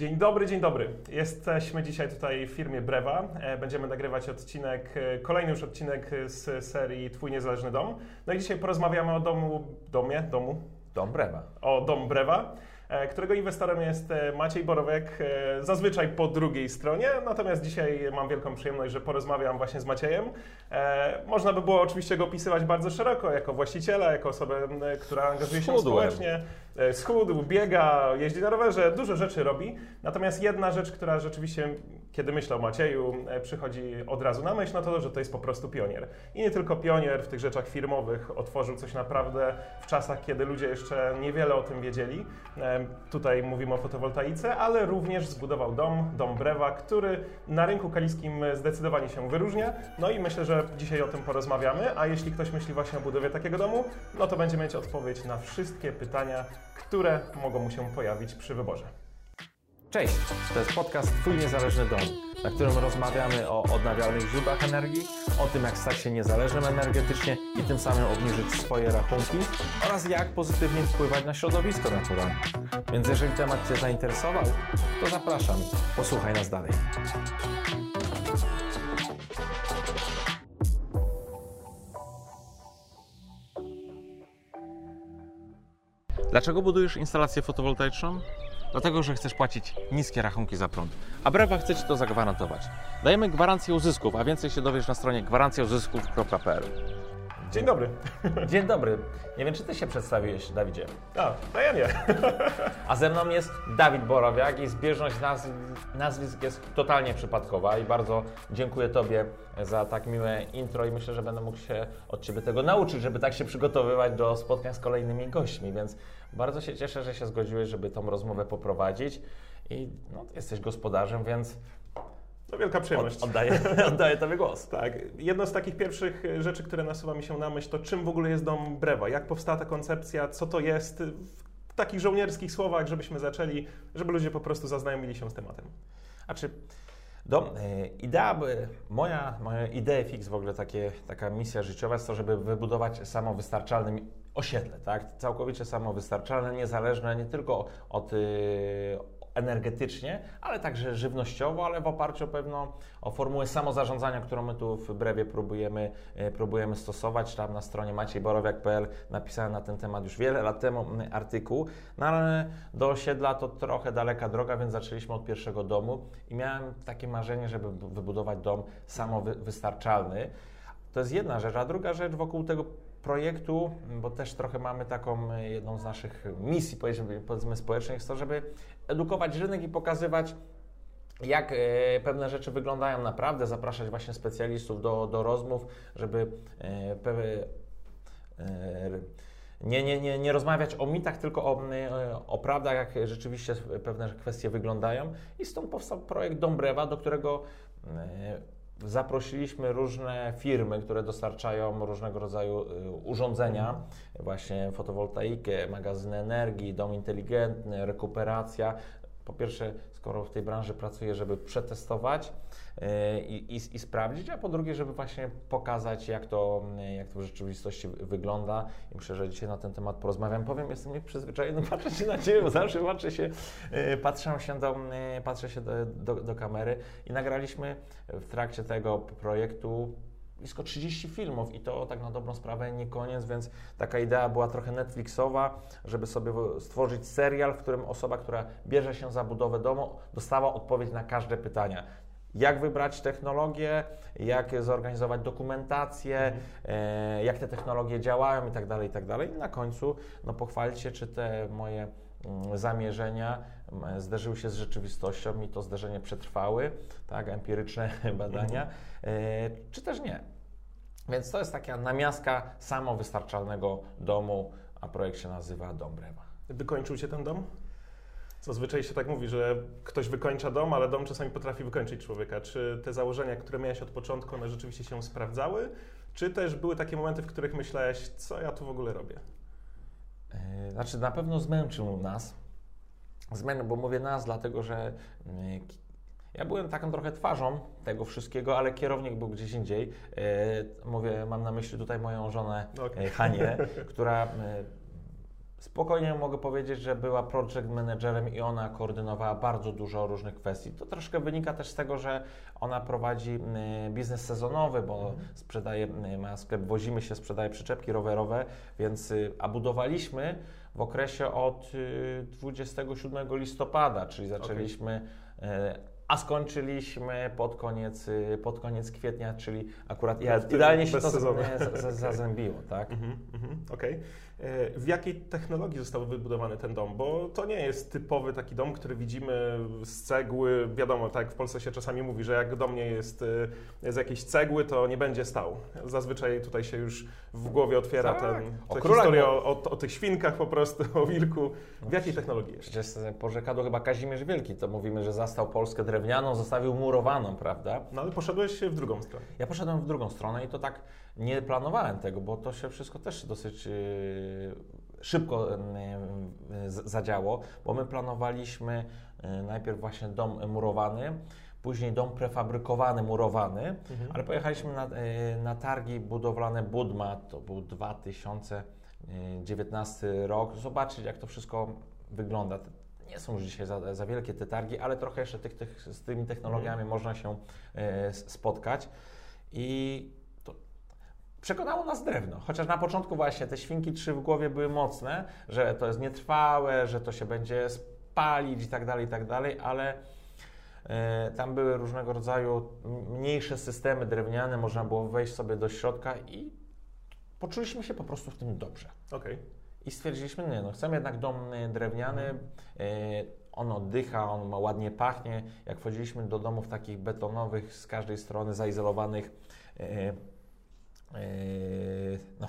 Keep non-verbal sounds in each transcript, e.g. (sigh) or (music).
Dzień dobry, dzień dobry. Jesteśmy dzisiaj tutaj w firmie Brewa. E, będziemy nagrywać odcinek, e, kolejny już odcinek z serii Twój Niezależny Dom. No i dzisiaj porozmawiamy o domu, domie, domu, Dom Brewa. o Dom Brewa, którego inwestorem jest e, Maciej Borowek, e, zazwyczaj po drugiej stronie, natomiast dzisiaj mam wielką przyjemność, że porozmawiam właśnie z Maciejem. E, Można by było oczywiście go opisywać bardzo szeroko, jako właściciela, jako osobę, która angażuje się społecznie, e, schudł, biega, jeździ na rowerze, dużo rzeczy robi. Natomiast jedna rzecz, która rzeczywiście, kiedy myślę o Macieju, e, przychodzi od razu na myśl, no to, że to jest po prostu pionier. I nie tylko pionier w tych rzeczach firmowych, otworzył coś naprawdę w czasach, kiedy ludzie jeszcze niewiele o tym wiedzieli. E, Tutaj mówimy o fotowoltaice, ale również zbudował dom, dom Brewa, który na rynku kaliskim zdecydowanie się wyróżnia. No i myślę, że dzisiaj o tym porozmawiamy, a jeśli ktoś myśli właśnie o budowie takiego domu, no to będzie mieć odpowiedź na wszystkie pytania, które mogą mu się pojawić przy wyborze. Cześć, to jest podcast Twój Niezależny Dom, na którym rozmawiamy o odnawialnych źródłach energii, o tym jak stać się niezależnym energetycznie i tym samym obniżyć swoje rachunki oraz jak pozytywnie wpływać na środowisko naturalne. Więc jeżeli temat Cię zainteresował, to zapraszam, posłuchaj nas dalej. Dlaczego budujesz instalację fotowoltaiczną? Dlatego, że chcesz płacić niskie rachunki za prąd. A Brewa chce Ci to zagwarantować. Dajemy gwarancję uzysków, a więcej się dowiesz na stronie gwarancjauzysków.pl. Dzień dobry. Dzień dobry. Nie wiem, czy Ty się przedstawiłeś, Dawidzie. A, a ja nie. A ze mną jest Dawid Borowiak i zbieżność nazw- nazwisk jest totalnie przypadkowa i bardzo dziękuję Tobie za tak miłe intro i myślę, że będę mógł się od Ciebie tego nauczyć, żeby tak się przygotowywać do spotkań z kolejnymi gośćmi, więc bardzo się cieszę, że się zgodziłeś, żeby tą rozmowę poprowadzić i no, jesteś gospodarzem, więc To wielka od, przyjemność. oddaję, (laughs) oddaję Tobie głos. Tak, jedno z takich pierwszych e, rzeczy, które nasuwa mi się na myśl, to czym w ogóle jest dom Brewa? Jak powstała ta koncepcja? Co to jest? W takich żołnierskich słowach, żebyśmy zaczęli, żeby ludzie po prostu zaznajomili się z tematem. Znaczy, dom, e, idea, moja, moja idea fix w ogóle takie, taka misja życiowa jest to, żeby wybudować samowystarczalne osiedle, tak? Całkowicie samowystarczalne, niezależne nie tylko od y, energetycznie, ale także żywnościowo, ale w oparciu o pewną o formułę samozarządzania, którą my tu w Brewie próbujemy, e, próbujemy stosować. Tam na stronie maciejborowiak.pl napisałem na ten temat już wiele lat temu mm, artykuł, no ale do osiedla to trochę daleka droga, więc zaczęliśmy od pierwszego domu i miałem takie marzenie, żeby bu- wybudować dom samowystarczalny. To jest jedna rzecz, a druga rzecz wokół tego projektu, bo też trochę mamy taką e, jedną z naszych misji, powiedzmy społecznych, jest to, żeby edukować rynek i pokazywać, jak e, pewne rzeczy wyglądają naprawdę, zapraszać właśnie specjalistów do, do rozmów, żeby e, e, nie, nie, nie, nie rozmawiać o mitach, tylko o, o prawdach, jak rzeczywiście pewne kwestie wyglądają. I stąd powstał projekt Dombrewa, do którego zaprosiliśmy różne firmy, które dostarczają różnego rodzaju e, urządzenia, właśnie fotowoltaikę, magazyny energii, dom inteligentny, rekuperacja. Po pierwsze, skoro w tej branży pracuję, żeby przetestować e, i, i, i sprawdzić, a po drugie, żeby właśnie pokazać, jak to, e, jak to w rzeczywistości wy- wygląda. I myślę, że dzisiaj na ten temat porozmawiam. Powiem, jestem nieprzyzwyczajony (laughs) patrzeć się na Ciebie, bo zawsze patrzę się, e, patrzę się, do, patrzę się do, do, do kamery i nagraliśmy w trakcie tego projektu blisko 30 filmów i to tak na dobrą sprawę nie koniec, więc taka idea była trochę Netflixowa, żeby sobie stworzyć serial, w którym osoba, która bierze się za budowę domu, dostała odpowiedź na każde pytania. Jak wybrać technologię, jak zorganizować dokumentację, e, jak te technologie działają i tak dalej, i tak dalej. I na końcu no, pochwalić się, czy te moje mm, zamierzenia mm, zderzyły się z rzeczywistością i to zderzenie przetrwały, tak, empiryczne (laughs) badania, e, czy też nie. Więc to jest taka namiastka samowystarczalnego domu, a projekt się nazywa Dom Brewa. Wykończył Cię ten dom? Zazwyczaj się tak mówi, że ktoś wykończa dom, ale dom czasami potrafi wykończyć człowieka. Czy te założenia, które miałeś od początku, one rzeczywiście się sprawdzały? Czy też były takie momenty, w których myślałeś, co ja tu w ogóle robię? E, Znaczy, na pewno zmęczył nas. Zmęczył, bo mówię nas, dlatego że ki- ja byłem taką trochę twarzą tego wszystkiego, ale kierownik był gdzieś indziej. E, Mówię, mam na myśli tutaj moją żonę e, Hanię, (laughs) która e, Spokojnie mogę powiedzieć, że była project managerem i ona koordynowała bardzo dużo różnych kwestii. To troszkę wynika też z tego, że ona prowadzi y, biznes sezonowy, bo Mhm. sprzedaje, y, ma sklep, wozimy się, sprzedaje przyczepki rowerowe, więc y, a budowaliśmy w okresie od y, 27 listopada, czyli zaczęliśmy, y, a skończyliśmy pod koniec, y, pod koniec kwietnia, czyli akurat ja, idealnie się to (laughs) zazębiło, tak? Mhm, mhm, Okej. E, W jakiej technologii został wybudowany ten dom? Bo to nie jest typowy taki dom, który widzimy z cegły. Wiadomo, tak jak w Polsce się czasami mówi, że jak dom nie jest e, z jakiejś cegły, to nie będzie stał. Zazwyczaj tutaj się już w głowie otwiera Tak. ten, O ta królach historia o, o, o tych świnkach po prostu, (laughs) o wilku. W jakiej technologii jest? Przecież porzekadło chyba Kazimierz Wielki, to mówimy, że zastał Polskę drewnianą, zostawił murowaną, prawda? No ale poszedłeś w drugą stronę. Ja poszedłem w drugą stronę i to tak nie planowałem tego, bo to się wszystko też dosyć yy, szybko z- zadziało, bo my planowaliśmy yy, najpierw właśnie dom murowany, później dom prefabrykowany, murowany, Mhm. ale pojechaliśmy na, na targi budowlane Budma, to był 2019 rok, zobaczyć jak to wszystko wygląda. Nie są już dzisiaj za, za wielkie te targi, ale trochę jeszcze tych, tych, z tymi technologiami można się e, spotkać. I to przekonało nas drewno. Chociaż na początku właśnie te świnki trzy w głowie były mocne, że to jest nietrwałe, że to się będzie spalić i tak dalej, i tak dalej, ale e, tam były różnego rodzaju mniejsze systemy drewniane, można było wejść sobie do środka i poczuliśmy się po prostu w tym dobrze. Okej. I stwierdziliśmy, nie, no chcemy jednak dom y, drewniany, y, on oddycha, on ładnie pachnie. Jak wchodziliśmy do domów takich betonowych, z każdej strony zaizolowanych, y, no,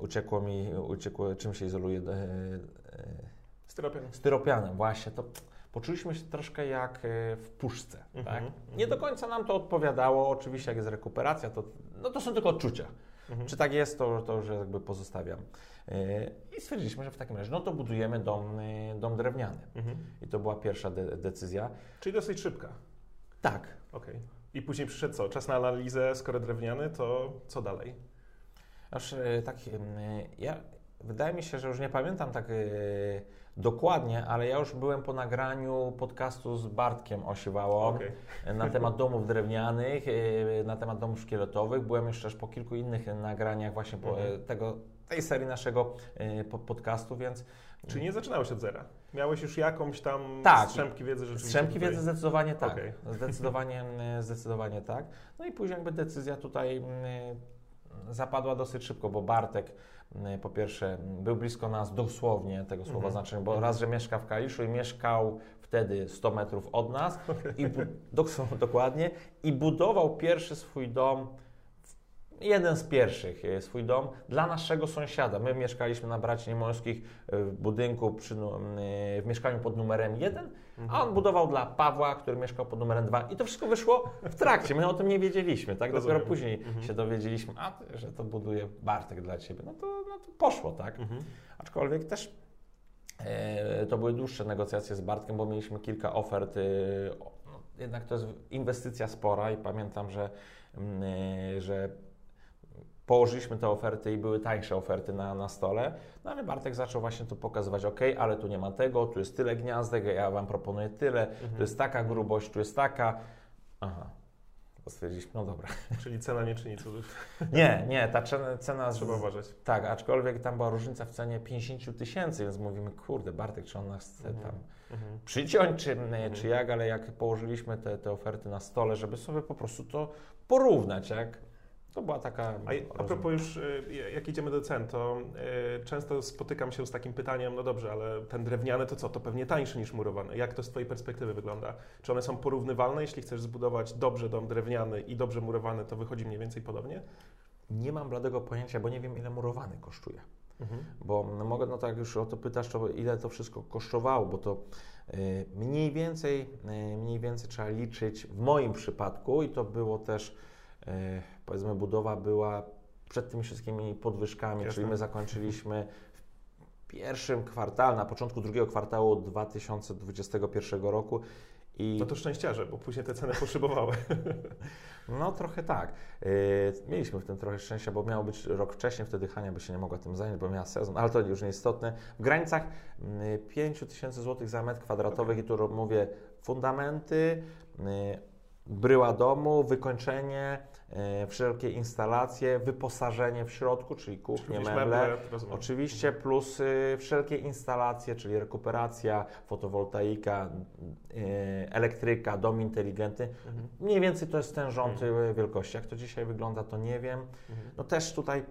uciekło mi, uciekło, czym się izoluje, y, y, Styropian. styropianem właśnie, to poczuliśmy się troszkę jak w puszce, Mhm, tak? mhm. Nie do końca nam to odpowiadało, oczywiście jak jest rekuperacja, to, no to są tylko odczucia. Mhm. Czy tak jest, to, to już jakby pozostawiam. Yy, I stwierdziliśmy, że w takim razie, no to budujemy dom, yy, dom drewniany. Mhm. I to była pierwsza de- decyzja. Czyli dosyć szybka. Tak. Okej. I później przyszedł co? Czas na analizę, skoro drewniany, to co dalej? Aż yy, tak, ja, wydaje mi się, że już nie pamiętam tak dokładnie, ale ja już byłem po nagraniu podcastu z Bartkiem Osiwałą Okej. na temat domów drewnianych, yy, na temat domów szkieletowych. Byłem już też po kilku innych nagraniach właśnie po, Mhm. tego, tej serii naszego po- podcastu, więc Czyli nie zaczynałeś od zera. Miałeś już jakąś tam Tak. strzępki wiedzy rzeczywiście. Strzępki tutaj. wiedzy zdecydowanie tak. Okej. Zdecydowanie, (laughs) zdecydowanie tak. No i później jakby decyzja tutaj y, zapadła dosyć szybko, bo Bartek y, po pierwsze był blisko nas dosłownie tego słowa Mhm. znaczenia, bo raz, że mieszka w Kaliszu i mieszkał wtedy 100 metrów od nas i bu- (laughs) dok- dokładnie i budował pierwszy swój dom jeden z pierwszych e, swój dom dla naszego sąsiada. My mieszkaliśmy na Braci Niemońskich e, w budynku przy, e, w mieszkaniu pod numerem 1, a on budował dla Pawła, który mieszkał pod numerem 2 i to wszystko wyszło w trakcie. My o tym nie wiedzieliśmy, tak? Dopiero Rozumiem. później Mhm. się dowiedzieliśmy, a, że to buduje Bartek dla Ciebie. No to, no to poszło, tak? Mhm. Aczkolwiek też e, to były dłuższe negocjacje z Bartkiem, bo mieliśmy kilka ofert. E, no, jednak to jest inwestycja spora i pamiętam, że, e, że położyliśmy te oferty i były tańsze oferty na, na stole, no ale Bartek zaczął właśnie tu pokazywać, ok, ale tu nie ma tego, tu jest tyle gniazdek, ja Wam proponuję tyle, tu jest taka grubość, tu jest taka. Aha. To stwierdziliśmy, no dobra. (laughs) Czyli cena nie czyni cudów. Nie, nie, ta cena, cena Trzeba uważać. tak, aczkolwiek tam była różnica w cenie 50 tysięcy, więc mówimy, kurde, Bartek, czy on nas chce Mhm. tam Mhm. przyciąć, czy, czy jak, ale jak położyliśmy te, te oferty na stole, żeby sobie po prostu to porównać, jak to była taka... A, a propos już, y, jak idziemy do cen, to y, często spotykam się z takim pytaniem, no dobrze, ale ten drewniany to co? To pewnie tańszy niż murowany. Jak to z Twojej perspektywy wygląda? Czy one są porównywalne? Jeśli chcesz zbudować dobrze dom drewniany i dobrze murowany, to wychodzi mniej więcej podobnie? Nie mam bladego pojęcia, bo nie wiem, ile murowany kosztuje. Mhm. Bo no mogę, no tak jak już o to pytasz, to ile to wszystko kosztowało, bo to y, mniej więcej, y, mniej więcej trzeba liczyć w moim przypadku i to było też, y, powiedzmy, budowa była przed tymi wszystkimi podwyżkami, Jasne. czyli my zakończyliśmy w pierwszym kwartale, na początku drugiego kwartału 2021 roku. I... No to szczęściarze, bo później te ceny poszybowały. (laughs) No trochę tak. Yy, mieliśmy w tym trochę szczęścia, bo miało być rok wcześniej, wtedy Hania by się nie mogła tym zająć, bo miała sezon, ale to już nieistotne. W granicach 5 yy, tysięcy złotych za metr kwadratowy okay. i tu mówię fundamenty, yy, bryła domu, wykończenie, wszelkie instalacje, wyposażenie w środku, czyli kuchnie, czyli meble, oczywiście, plus y, wszelkie instalacje, czyli rekuperacja, fotowoltaika, y, elektryka, dom inteligentny. Mhm. Mniej więcej to jest ten rząd mhm. wielkości. Jak to dzisiaj wygląda, to nie wiem. Mhm. No też tutaj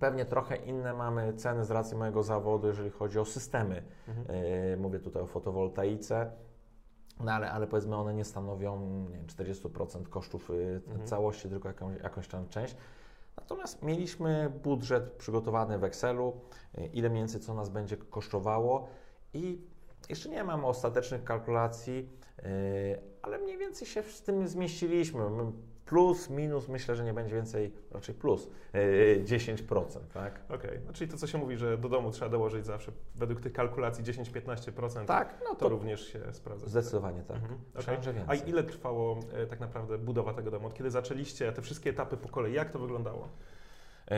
Pewnie trochę inne mamy ceny z racji mojego zawodu, jeżeli chodzi o systemy. Mhm. Mówię tutaj o fotowoltaice. No ale, ale powiedzmy one nie stanowią nie wiem, 40% kosztów y, mhm. całości, tylko jakąś, jakąś tam część. Natomiast mieliśmy budżet przygotowany w Excelu, y, ile mniej więcej co nas będzie kosztowało i jeszcze nie mam ostatecznych kalkulacji, y, ale mniej więcej się z tym zmieściliśmy plus, minus, myślę, że nie będzie więcej, raczej plus, 10%, tak? Okej, okay. no, czyli to, co się mówi, że do domu trzeba dołożyć zawsze według tych kalkulacji 10-15%, tak, no to, to, również się sprawdza. Zdecydowanie tak. Mhm. Okay. A ile trwało e, tak naprawdę budowa tego domu? Od kiedy zaczęliście te wszystkie etapy po kolei? Jak to wyglądało? Yy,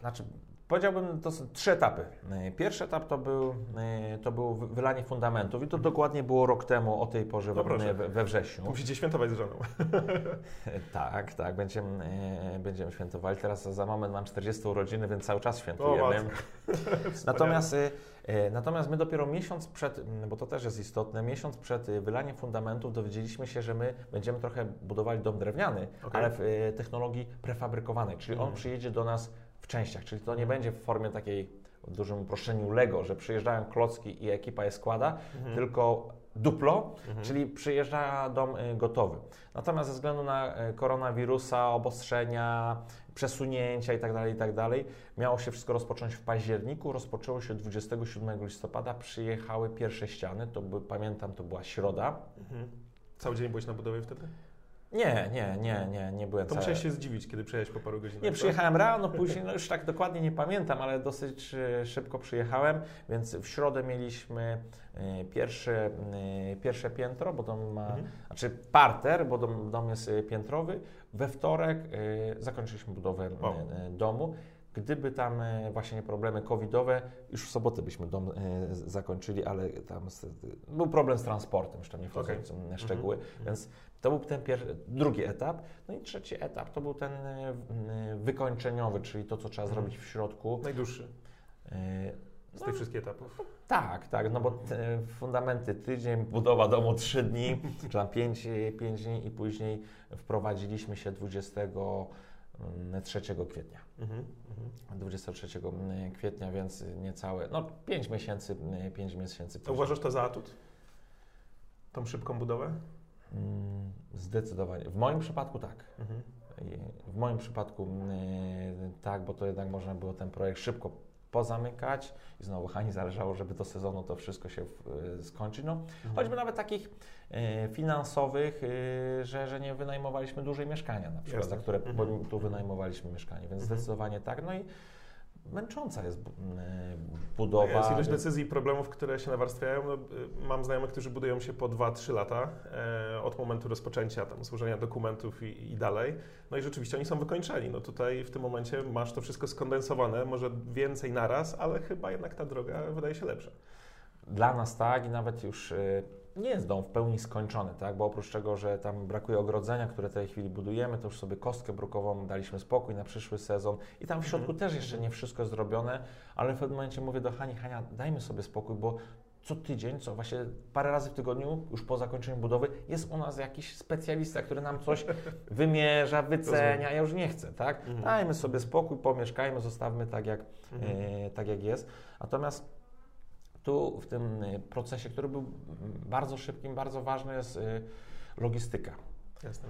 znaczy, Powiedziałbym, to są trzy etapy. E, pierwszy etap to był, e, to był wylanie fundamentów i to dokładnie było rok temu o tej porze no we, we wrześniu. Musicie świętować z żoną. (laughs) tak, tak, będziemy, e, będziemy świętowali. Teraz za moment mam 40 urodziny, więc cały czas świętujemy. (laughs) natomiast, natomiast my dopiero miesiąc przed, bo to też jest istotne, miesiąc przed wylaniem fundamentów dowiedzieliśmy się, że my będziemy trochę budowali dom drewniany, okay. ale w technologii prefabrykowanej, czyli on mhm. przyjedzie do nas w częściach, czyli to nie będzie w formie takiej w dużym uproszczeniu Lego, że przyjeżdżają klocki i ekipa je składa, mhm. tylko duplo, mhm. czyli przyjeżdża dom y, gotowy. Natomiast ze względu na y, koronawirusa, obostrzenia, przesunięcia itd., tak itd., tak miało się wszystko rozpocząć w październiku, rozpoczęło się 27 listopada, przyjechały pierwsze ściany, to by, pamiętam, to była środa. Mhm. Cały dzień byłeś na budowie wtedy? Nie, nie, nie, nie, nie byłem. To musiałeś się zdziwić, kiedy przyjechałeś po paru godzinach. Nie, tak? przyjechałem rano, później, no już tak dokładnie nie pamiętam, ale dosyć e, szybko przyjechałem, więc w środę mieliśmy e, pierwsze, e, pierwsze piętro, bo dom ma, mhm. znaczy parter, bo dom, dom jest piętrowy. We wtorek zakończyliśmy budowę wow. domu. Gdyby tam właśnie problemy covidowe, już w sobotę byśmy dom zakończyli, ale tam był problem z transportem, jeszcze nie wchodząc okay. w szczegóły, mhm. więc to był ten drugi etap. No i trzeci etap to był ten e, wykończeniowy, czyli to, co trzeba mhm. zrobić w środku. Najdłuższy. E, z no, tych wszystkich etapów. Tak, tak, no bo fundamenty tydzień, budowa domu trzy dni, (laughs) czy tam pięć, pięć dni i później wprowadziliśmy się 23 kwietnia. Mhm, 23 mhm. kwietnia, więc niecałe, no 5 miesięcy, 5 miesięcy. Później. Uważasz to za atut? Tą szybką budowę? Mm, zdecydowanie. W moim przypadku tak. Mhm. W moim przypadku mm, tak, bo to jednak można było ten projekt szybko pozamykać i znowu Hani zależało, żeby do sezonu to wszystko się skończyć. No, mhm. Choćby nawet takich e, finansowych, e, że, że nie wynajmowaliśmy dłużej mieszkania na przykład, Jasne. za które mhm. tu wynajmowaliśmy mieszkanie, więc mhm. zdecydowanie tak. No i męcząca jest e, budowa. Jest ilość decyzji i problemów, które się nawarstwiają. No, y, mam znajomych, którzy budują się po 2-3 lata e, od momentu rozpoczęcia tam, złożenia dokumentów i, i, dalej. No i rzeczywiście oni są wykończeni. No tutaj w tym momencie masz to wszystko skondensowane, może więcej naraz, ale chyba jednak ta droga wydaje się lepsza. Dla nas tak i nawet już y, nie jest dom w pełni skończony, tak? bo oprócz tego, że tam brakuje ogrodzenia, które w tej chwili budujemy, to już sobie kostkę brukową daliśmy spokój na przyszły sezon i tam w środku mhm. też jeszcze nie wszystko jest zrobione, ale w pewnym momencie mówię do Hani, Hania, dajmy sobie spokój, bo co tydzień, co właśnie parę razy w tygodniu, już po zakończeniu budowy, jest u nas jakiś specjalista, który nam coś (laughs) wymierza, wycenia. Ja już nie chcę, tak? Mhm. Dajmy sobie spokój, pomieszkajmy, zostawmy tak jak, mhm. e, tak jak jest. Natomiast tu w tym y, procesie, który był bardzo szybkim, bardzo ważny jest y, logistyka. Jasne.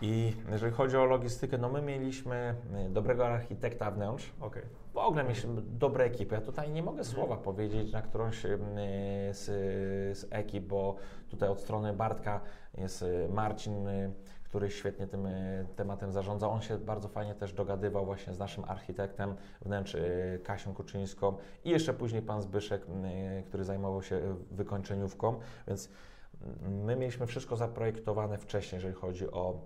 I jeżeli chodzi o logistykę, no my mieliśmy y, dobrego architekta wnętrz. Okej. W ogóle mieliśmy dobre ekipy. Ja tutaj nie mogę słowa powiedzieć na którąś z, z ekip, bo tutaj od strony Bartka jest Marcin, który świetnie tym y, tematem zarządza. On się bardzo fajnie też dogadywał właśnie z naszym architektem wnętrz y, Kasią Kuczyńską i jeszcze później pan Zbyszek, y, który zajmował się wykończeniówką, więc my mieliśmy wszystko zaprojektowane wcześniej, jeżeli chodzi o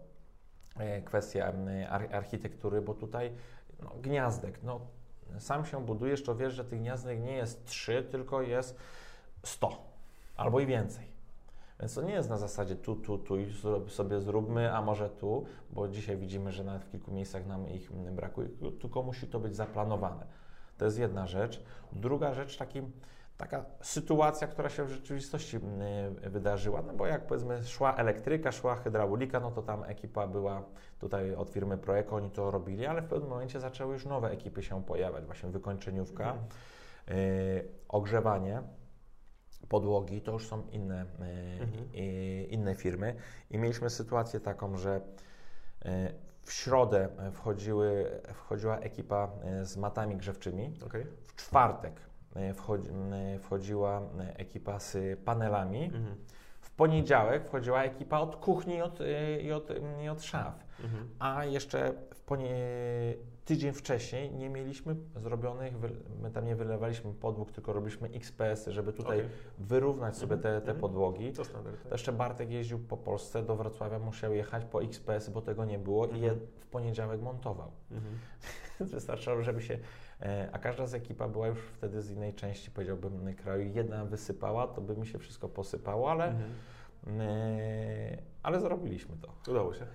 e, kwestię architektury, bo tutaj no, gniazdek, no sam się budujesz, to wiesz, że tych gniazdek nie jest trzy, tylko jest 100 albo i więcej. Więc to nie jest na zasadzie tu, tu, tu i sobie zróbmy, a może tu, bo dzisiaj widzimy, że nawet w kilku miejscach nam ich brakuje, tylko musi to być zaplanowane. To jest jedna rzecz. Druga rzecz, taki, taka sytuacja, która się w rzeczywistości wydarzyła, no bo jak powiedzmy szła elektryka, szła hydraulika, no to tam ekipa była tutaj od firmy Projeko, oni to robili, ale w pewnym momencie zaczęły już nowe ekipy się pojawiać, właśnie wykończeniówka, yy, ogrzewanie, podłogi, to już są inne, yy, Mhm. i- inne firmy i mieliśmy sytuację taką, że yy, w środę wchodziły, wchodziła ekipa z matami grzewczymi, Okej. w czwartek wchodzi, wchodziła ekipa z panelami, Mhm. w poniedziałek wchodziła ekipa od kuchni i od, i od, i od szaf. Mhm. A jeszcze w ponie... tydzień wcześniej nie mieliśmy zrobionych, my tam nie wylewaliśmy podłóg, tylko robiliśmy XPS, żeby tutaj Okej. wyrównać sobie te, te Mhm. podłogi. To standard. Tak? jeszcze Bartek jeździł po Polsce, do Wrocławia musiał jechać po XPS, bo tego nie było i je Mhm. w poniedziałek montował. Mhm. (laughs) Więc Wystarczyło, żeby się. e, A każda z ekipa była już wtedy z innej części, powiedziałbym, kraju. Jedna wysypała, to by mi się wszystko posypało, ale, Mhm. e, ale zrobiliśmy to. Udało się.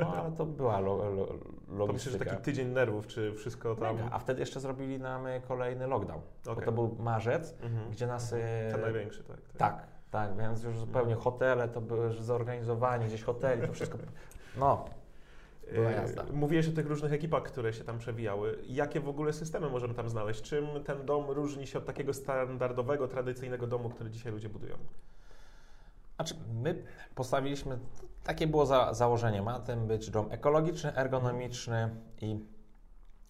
No ale to była lo, lo, To myślę, że logistyka. taki tydzień nerwów, czy wszystko tam... Mega. A wtedy jeszcze zrobili nam e, kolejny lockdown. Bo Okej. to był marzec, Mhm. gdzie nas. e, Ten największy, tak. tak. Tak, tak, więc już zupełnie hotele to były zorganizowanie, gdzieś hoteli, to wszystko. No, Była jazda. Yy, Mówiłeś o tych różnych ekipach, które się tam przewijały. Jakie w ogóle systemy możemy tam znaleźć? Czym ten dom różni się od takiego standardowego, tradycyjnego domu, który dzisiaj ludzie budują? Znaczy, my postawiliśmy, takie było za, założenie, ma ten być dom ekologiczny, ergonomiczny i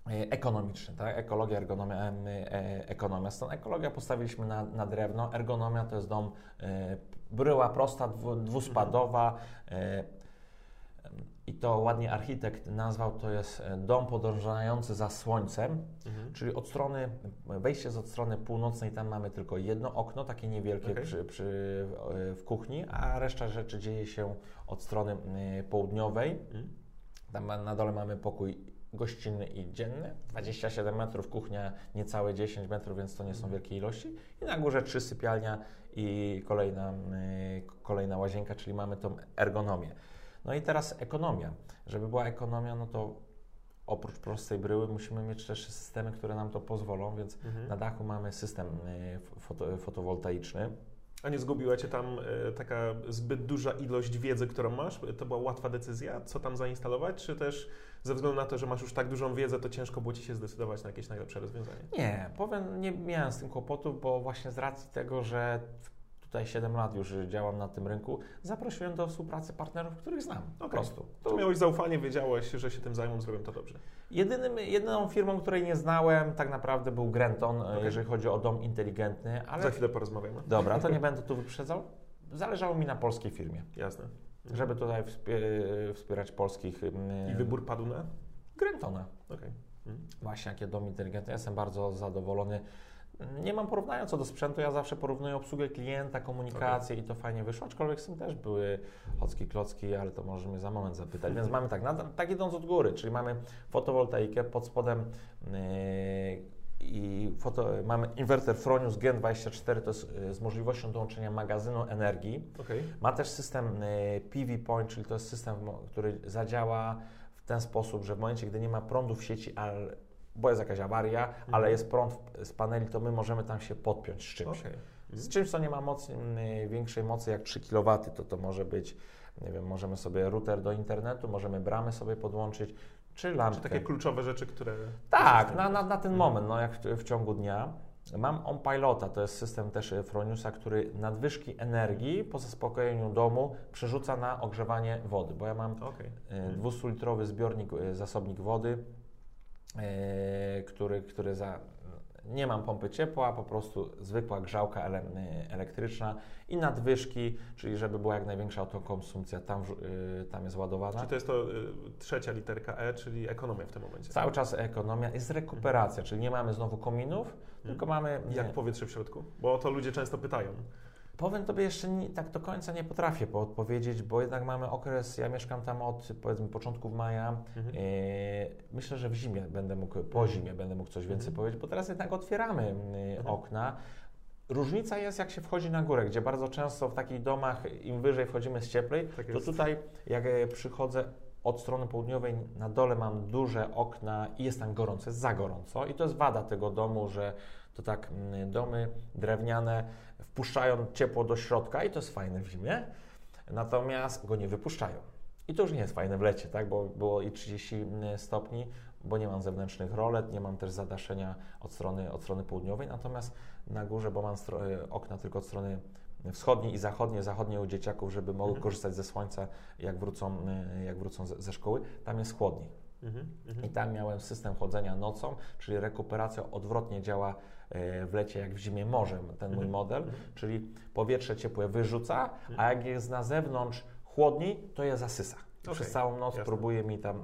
e, ekonomiczny, tak? Ekologia, ergonomia, em, e, ekonomia. Stąd ekologia postawiliśmy na, na drewno, ergonomia to jest dom e, bryła prosta, dwu, dwuspadowa e, i to ładnie architekt nazwał, to jest e, dom podążający za słońcem, Mhm. Czyli od strony, wejście z od strony północnej, tam mamy tylko jedno okno, takie niewielkie Okej. przy, przy, w kuchni, a reszta rzeczy dzieje się od strony y, południowej. Mhm. Tam na dole mamy pokój gościnny i dzienny, 27 metrów, kuchnia niecałe 10 metrów, więc to nie są wielkie ilości. I na górze trzy sypialnia i kolejna, kolejna łazienka, czyli mamy tą ergonomię. No i teraz ekonomia. Żeby była ekonomia, no to oprócz prostej bryły musimy mieć też systemy, które nam to pozwolą, więc Mhm. na dachu mamy system y, foto, fotowoltaiczny. A nie zgubiła Cię tam e, taka zbyt duża ilość wiedzy, którą masz? To była łatwa decyzja, co tam zainstalować? Czy też ze względu na to, że masz już tak dużą wiedzę, to ciężko było Ci się zdecydować na jakieś najlepsze rozwiązanie? Nie, powiem, nie miałem z tym kłopotów, bo właśnie z racji tego, że tutaj 7 lat już działam na tym rynku, zaprosiłem do współpracy partnerów, których znam. Po Okej. prostu. To miałeś zaufanie, wiedziałeś, że się tym zajmą, zrobią to dobrze. Jedynym, jedyną firmą, której nie znałem, tak naprawdę był Grenton, Okej. jeżeli chodzi o dom inteligentny, ale Za chwilę porozmawiamy. dobra, to nie (laughs) będę tu wyprzedzał. Zależało mi na polskiej firmie, Jasne. żeby tutaj wspie- wspierać polskich. I wybór padł na? Grentona. Okej. Mhm. Właśnie jakie dom inteligentny. Ja jestem bardzo zadowolony. Nie mam porównania co do sprzętu, ja zawsze porównuję obsługę klienta, komunikację i to fajnie wyszło, aczkolwiek z tym też były chocki, klocki, ale to może mnie za moment zapytać. Więc mamy tak, na, tak idąc od góry, czyli mamy fotowoltaikę, pod spodem yy, i foto, mamy inwerter Fronius Gen 24, to jest yy, z możliwością dołączenia magazynu energii. Okej. Ma też system y, PV Point, czyli to jest system, który zadziała w ten sposób, że w momencie, gdy nie ma prądu w sieci, ale, bo jest jakaś awaria, ale jest prąd z paneli, to my możemy tam się podpiąć z czymś. Okej. Z czymś, co nie ma mocy, większej mocy jak 3 kW, to to może być, nie wiem, możemy sobie router do internetu, możemy bramę sobie podłączyć, czy lampkę. Czy takie kluczowe rzeczy, które... Tak, na, na, na ten moment, no jak w, w ciągu dnia. Mam OnPilota, to jest system też Froniusa, który nadwyżki energii po zaspokojeniu domu przerzuca na ogrzewanie wody, bo ja mam Okej. 200-litrowy zbiornik, e, zasobnik wody, e, który, który za, nie mam pompy ciepła, po prostu zwykła grzałka e, elektryczna i nadwyżki, czyli żeby była jak największa autokonsumpcja, tam, e, tam jest ładowana. Czy to jest to trzecia literka E, czyli ekonomia w tym momencie? Cały czas ekonomia, jest rekuperacja, czyli nie mamy znowu kominów, tylko mamy... Jak powietrze w środku? Bo o to ludzie często pytają. Powiem Tobie jeszcze nie, tak do końca nie potrafię odpowiedzieć, bo jednak mamy okres, ja mieszkam tam od powiedzmy początków maja. Mhm. E, myślę, że w zimie będę mógł, po zimie będę mógł coś więcej Mhm. powiedzieć, bo teraz jednak otwieramy e, Mhm. okna. Różnica jest, jak się wchodzi na górę, gdzie bardzo często w takich domach, im wyżej wchodzimy z cieplej, Tak to tutaj jak e, przychodzę od strony południowej, na dole mam duże okna i jest tam gorąco, jest za gorąco. I to jest wada tego domu, że to tak mm, domy drewniane wpuszczają ciepło do środka i to jest fajne w zimie, natomiast go nie wypuszczają. I to już nie jest fajne w lecie, tak? bo było i 30 stopni, bo nie mam zewnętrznych rolet, nie mam też zadaszenia od strony, od strony południowej, natomiast na górze, bo mam e, okna tylko od strony wschodniej i zachodniej, zachodniej u dzieciaków, żeby mogły Mhm. korzystać ze słońca, jak wrócą, e, jak wrócą ze, ze szkoły, tam jest chłodniej. Mhm. Mhm. I tam miałem system chodzenia nocą, czyli rekuperacja odwrotnie działa w lecie jak w zimie może ten mój Mhm. model, Mhm. czyli powietrze ciepłe wyrzuca, a jak jest na zewnątrz chłodniej, to je zasysa. Okej, Przez całą noc jasne. próbuje mi tam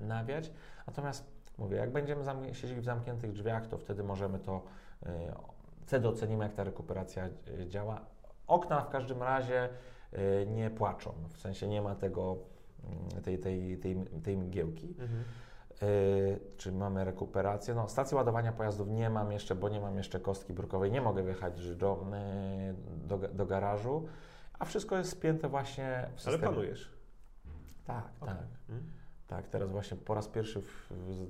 e, nawiać. Natomiast mówię, jak będziemy zamk- siedzieli w zamkniętych drzwiach, to wtedy możemy to, e, wtedy ocenimy jak ta rekuperacja e, działa. Okna w każdym razie e, nie płaczą, w sensie nie ma tego, mm, tej, tej, tej, tej mgiełki. Mhm. Yy, czy mamy rekuperację? No, stacji ładowania pojazdów nie mam jeszcze, bo nie mam jeszcze kostki brukowej, nie mogę wjechać do, yy, do, do garażu, a wszystko jest spięte właśnie w Ale systemie. planujesz. Tak, Okej. tak. Mhm. Tak, teraz właśnie po raz pierwszy w, w,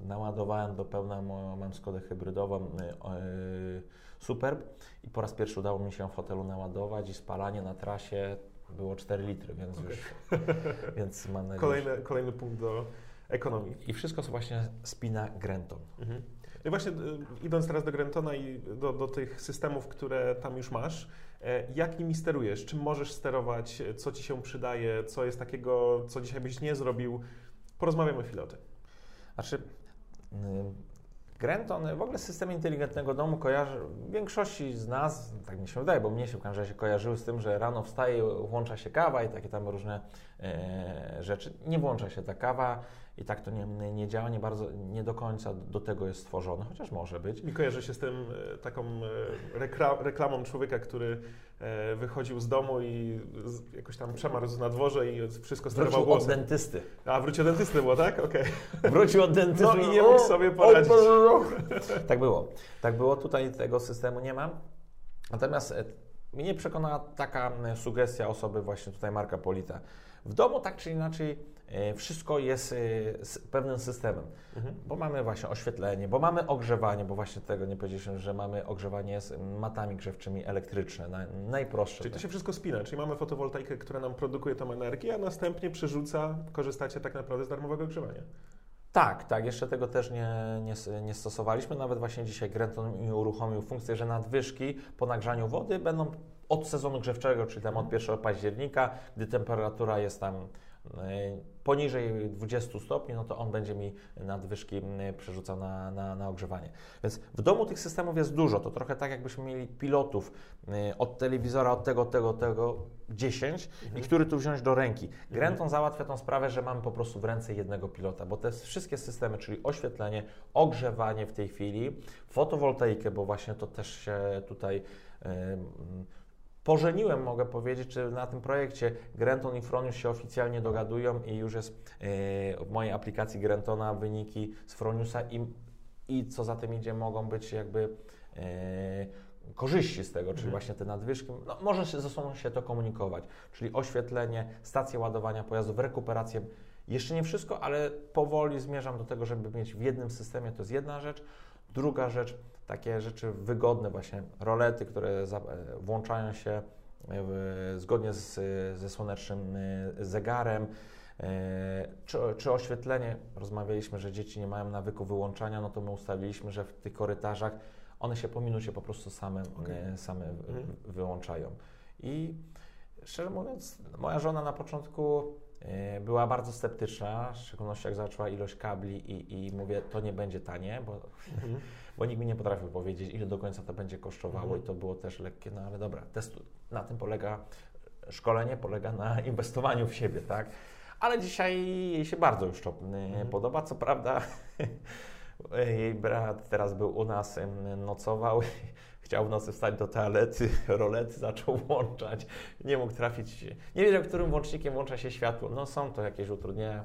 naładowałem do pełna moją, mam Skodę hybrydową yy, Superb i po raz pierwszy udało mi się w hotelu naładować i spalanie na trasie było 4 litry, więc Okej. już, (laughs) więc mam nadzieję, Kolejny, kolejny punkt do ekonomii. I wszystko właśnie spina Grenton. Mhm. I właśnie y, idąc teraz do Grentona i do, do tych systemów, które tam już masz, e, jak nimi sterujesz? Czym możesz sterować? Co Ci się przydaje? Co jest takiego, co dzisiaj byś nie zrobił? Porozmawiamy chwilę o tym. Znaczy, y, Grenton, w ogóle system inteligentnego domu kojarzy, większości z nas, tak mi się wydaje, bo mnie się w każdym razie kojarzyły z tym, że rano wstaje, włącza się kawa i takie tam różne e, rzeczy. Nie włącza się ta kawa i tak to nie, nie działa, nie bardzo, nie do końca do tego jest stworzone, chociaż może być. Mi kojarzy się z tym e, taką e, rekla- reklamą człowieka, który e, wychodził z domu i jakoś tam przemarzł na dworze i wszystko sterował Wrócił od głosem. dentysty. A, wrócił od dentysty było, tak? Okej. (laughs) Wrócił od dentysty No i nie mógł sobie poradzić. Tak było. Tak było. Tutaj tego systemu nie mam. Natomiast mnie przekonała taka sugestia osoby właśnie tutaj Marka Polita. W domu tak czy inaczej wszystko jest e, pewnym systemem, Mhm. bo mamy właśnie oświetlenie, bo mamy ogrzewanie, bo właśnie tego nie powiedzieliśmy, że mamy ogrzewanie z matami grzewczymi elektryczne, naj, najprostsze. Czyli to się wszystko spina, czyli mamy fotowoltaikę, która nam produkuje tą energię, a następnie przerzuca, korzystacie tak naprawdę z darmowego ogrzewania. Tak, tak, jeszcze tego też nie, nie, nie stosowaliśmy. Nawet właśnie dzisiaj Grenton mi uruchomił funkcję, że nadwyżki po nagrzaniu wody będą od sezonu grzewczego, czyli tam od 1 października, gdy temperatura jest tam e, poniżej 20 stopni, no to on będzie mi nadwyżki przerzucał na, na, na ogrzewanie. Więc w domu tych systemów jest dużo. To trochę tak, jakbyśmy mieli pilotów e, od telewizora, od tego, tego, tego 10 i który tu wziąć do ręki. Grenton załatwia tą sprawę, że mamy po prostu w ręce jednego pilota, bo te wszystkie systemy, czyli oświetlenie, ogrzewanie w tej chwili, fotowoltaikę, bo właśnie to też się tutaj em, pożeniłem, mogę powiedzieć, czy na tym projekcie Grenton i Fronius się oficjalnie dogadują i już jest e, w mojej aplikacji Grentona wyniki z Froniusa i, i co za tym idzie, mogą być jakby e, korzyści z tego, czyli Mhm. właśnie te nadwyżki. No, może się ze sobą się to komunikować, czyli oświetlenie, stacje ładowania pojazdów, rekuperację. Jeszcze nie wszystko, ale powoli zmierzam do tego, żeby mieć w jednym systemie, to jest jedna rzecz. Druga rzecz, takie rzeczy wygodne, właśnie rolety, które za, e, włączają się e, zgodnie z, ze słonecznym e, zegarem, czy, czy oświetlenie, rozmawialiśmy, że dzieci nie mają nawyku wyłączania, no to my ustaliliśmy, że w tych korytarzach one się po minucie po prostu same, e, same Mhm. wyłączają. I szczerze mówiąc, moja żona na początku była bardzo sceptyczna, w szczególności jak zobaczyła ilość kabli i, i mówię, to nie będzie tanie, bo, Mhm. Bo nikt mi nie potrafił powiedzieć, ile do końca to będzie kosztowało Mhm. i to było też lekkie, no ale dobra, testu, na tym polega szkolenie, polega na (laughs) inwestowaniu w siebie, tak? Ale dzisiaj jej się bardzo już to e, Mhm. podoba, co prawda (laughs) jej brat teraz był u nas, nocował, (laughs) chciał w nocy wstać do toalety, rolety zaczął włączać, nie mógł trafić, nie wiedział, którym włącznikiem włącza się światło. No są to jakieś utrudnienia, e,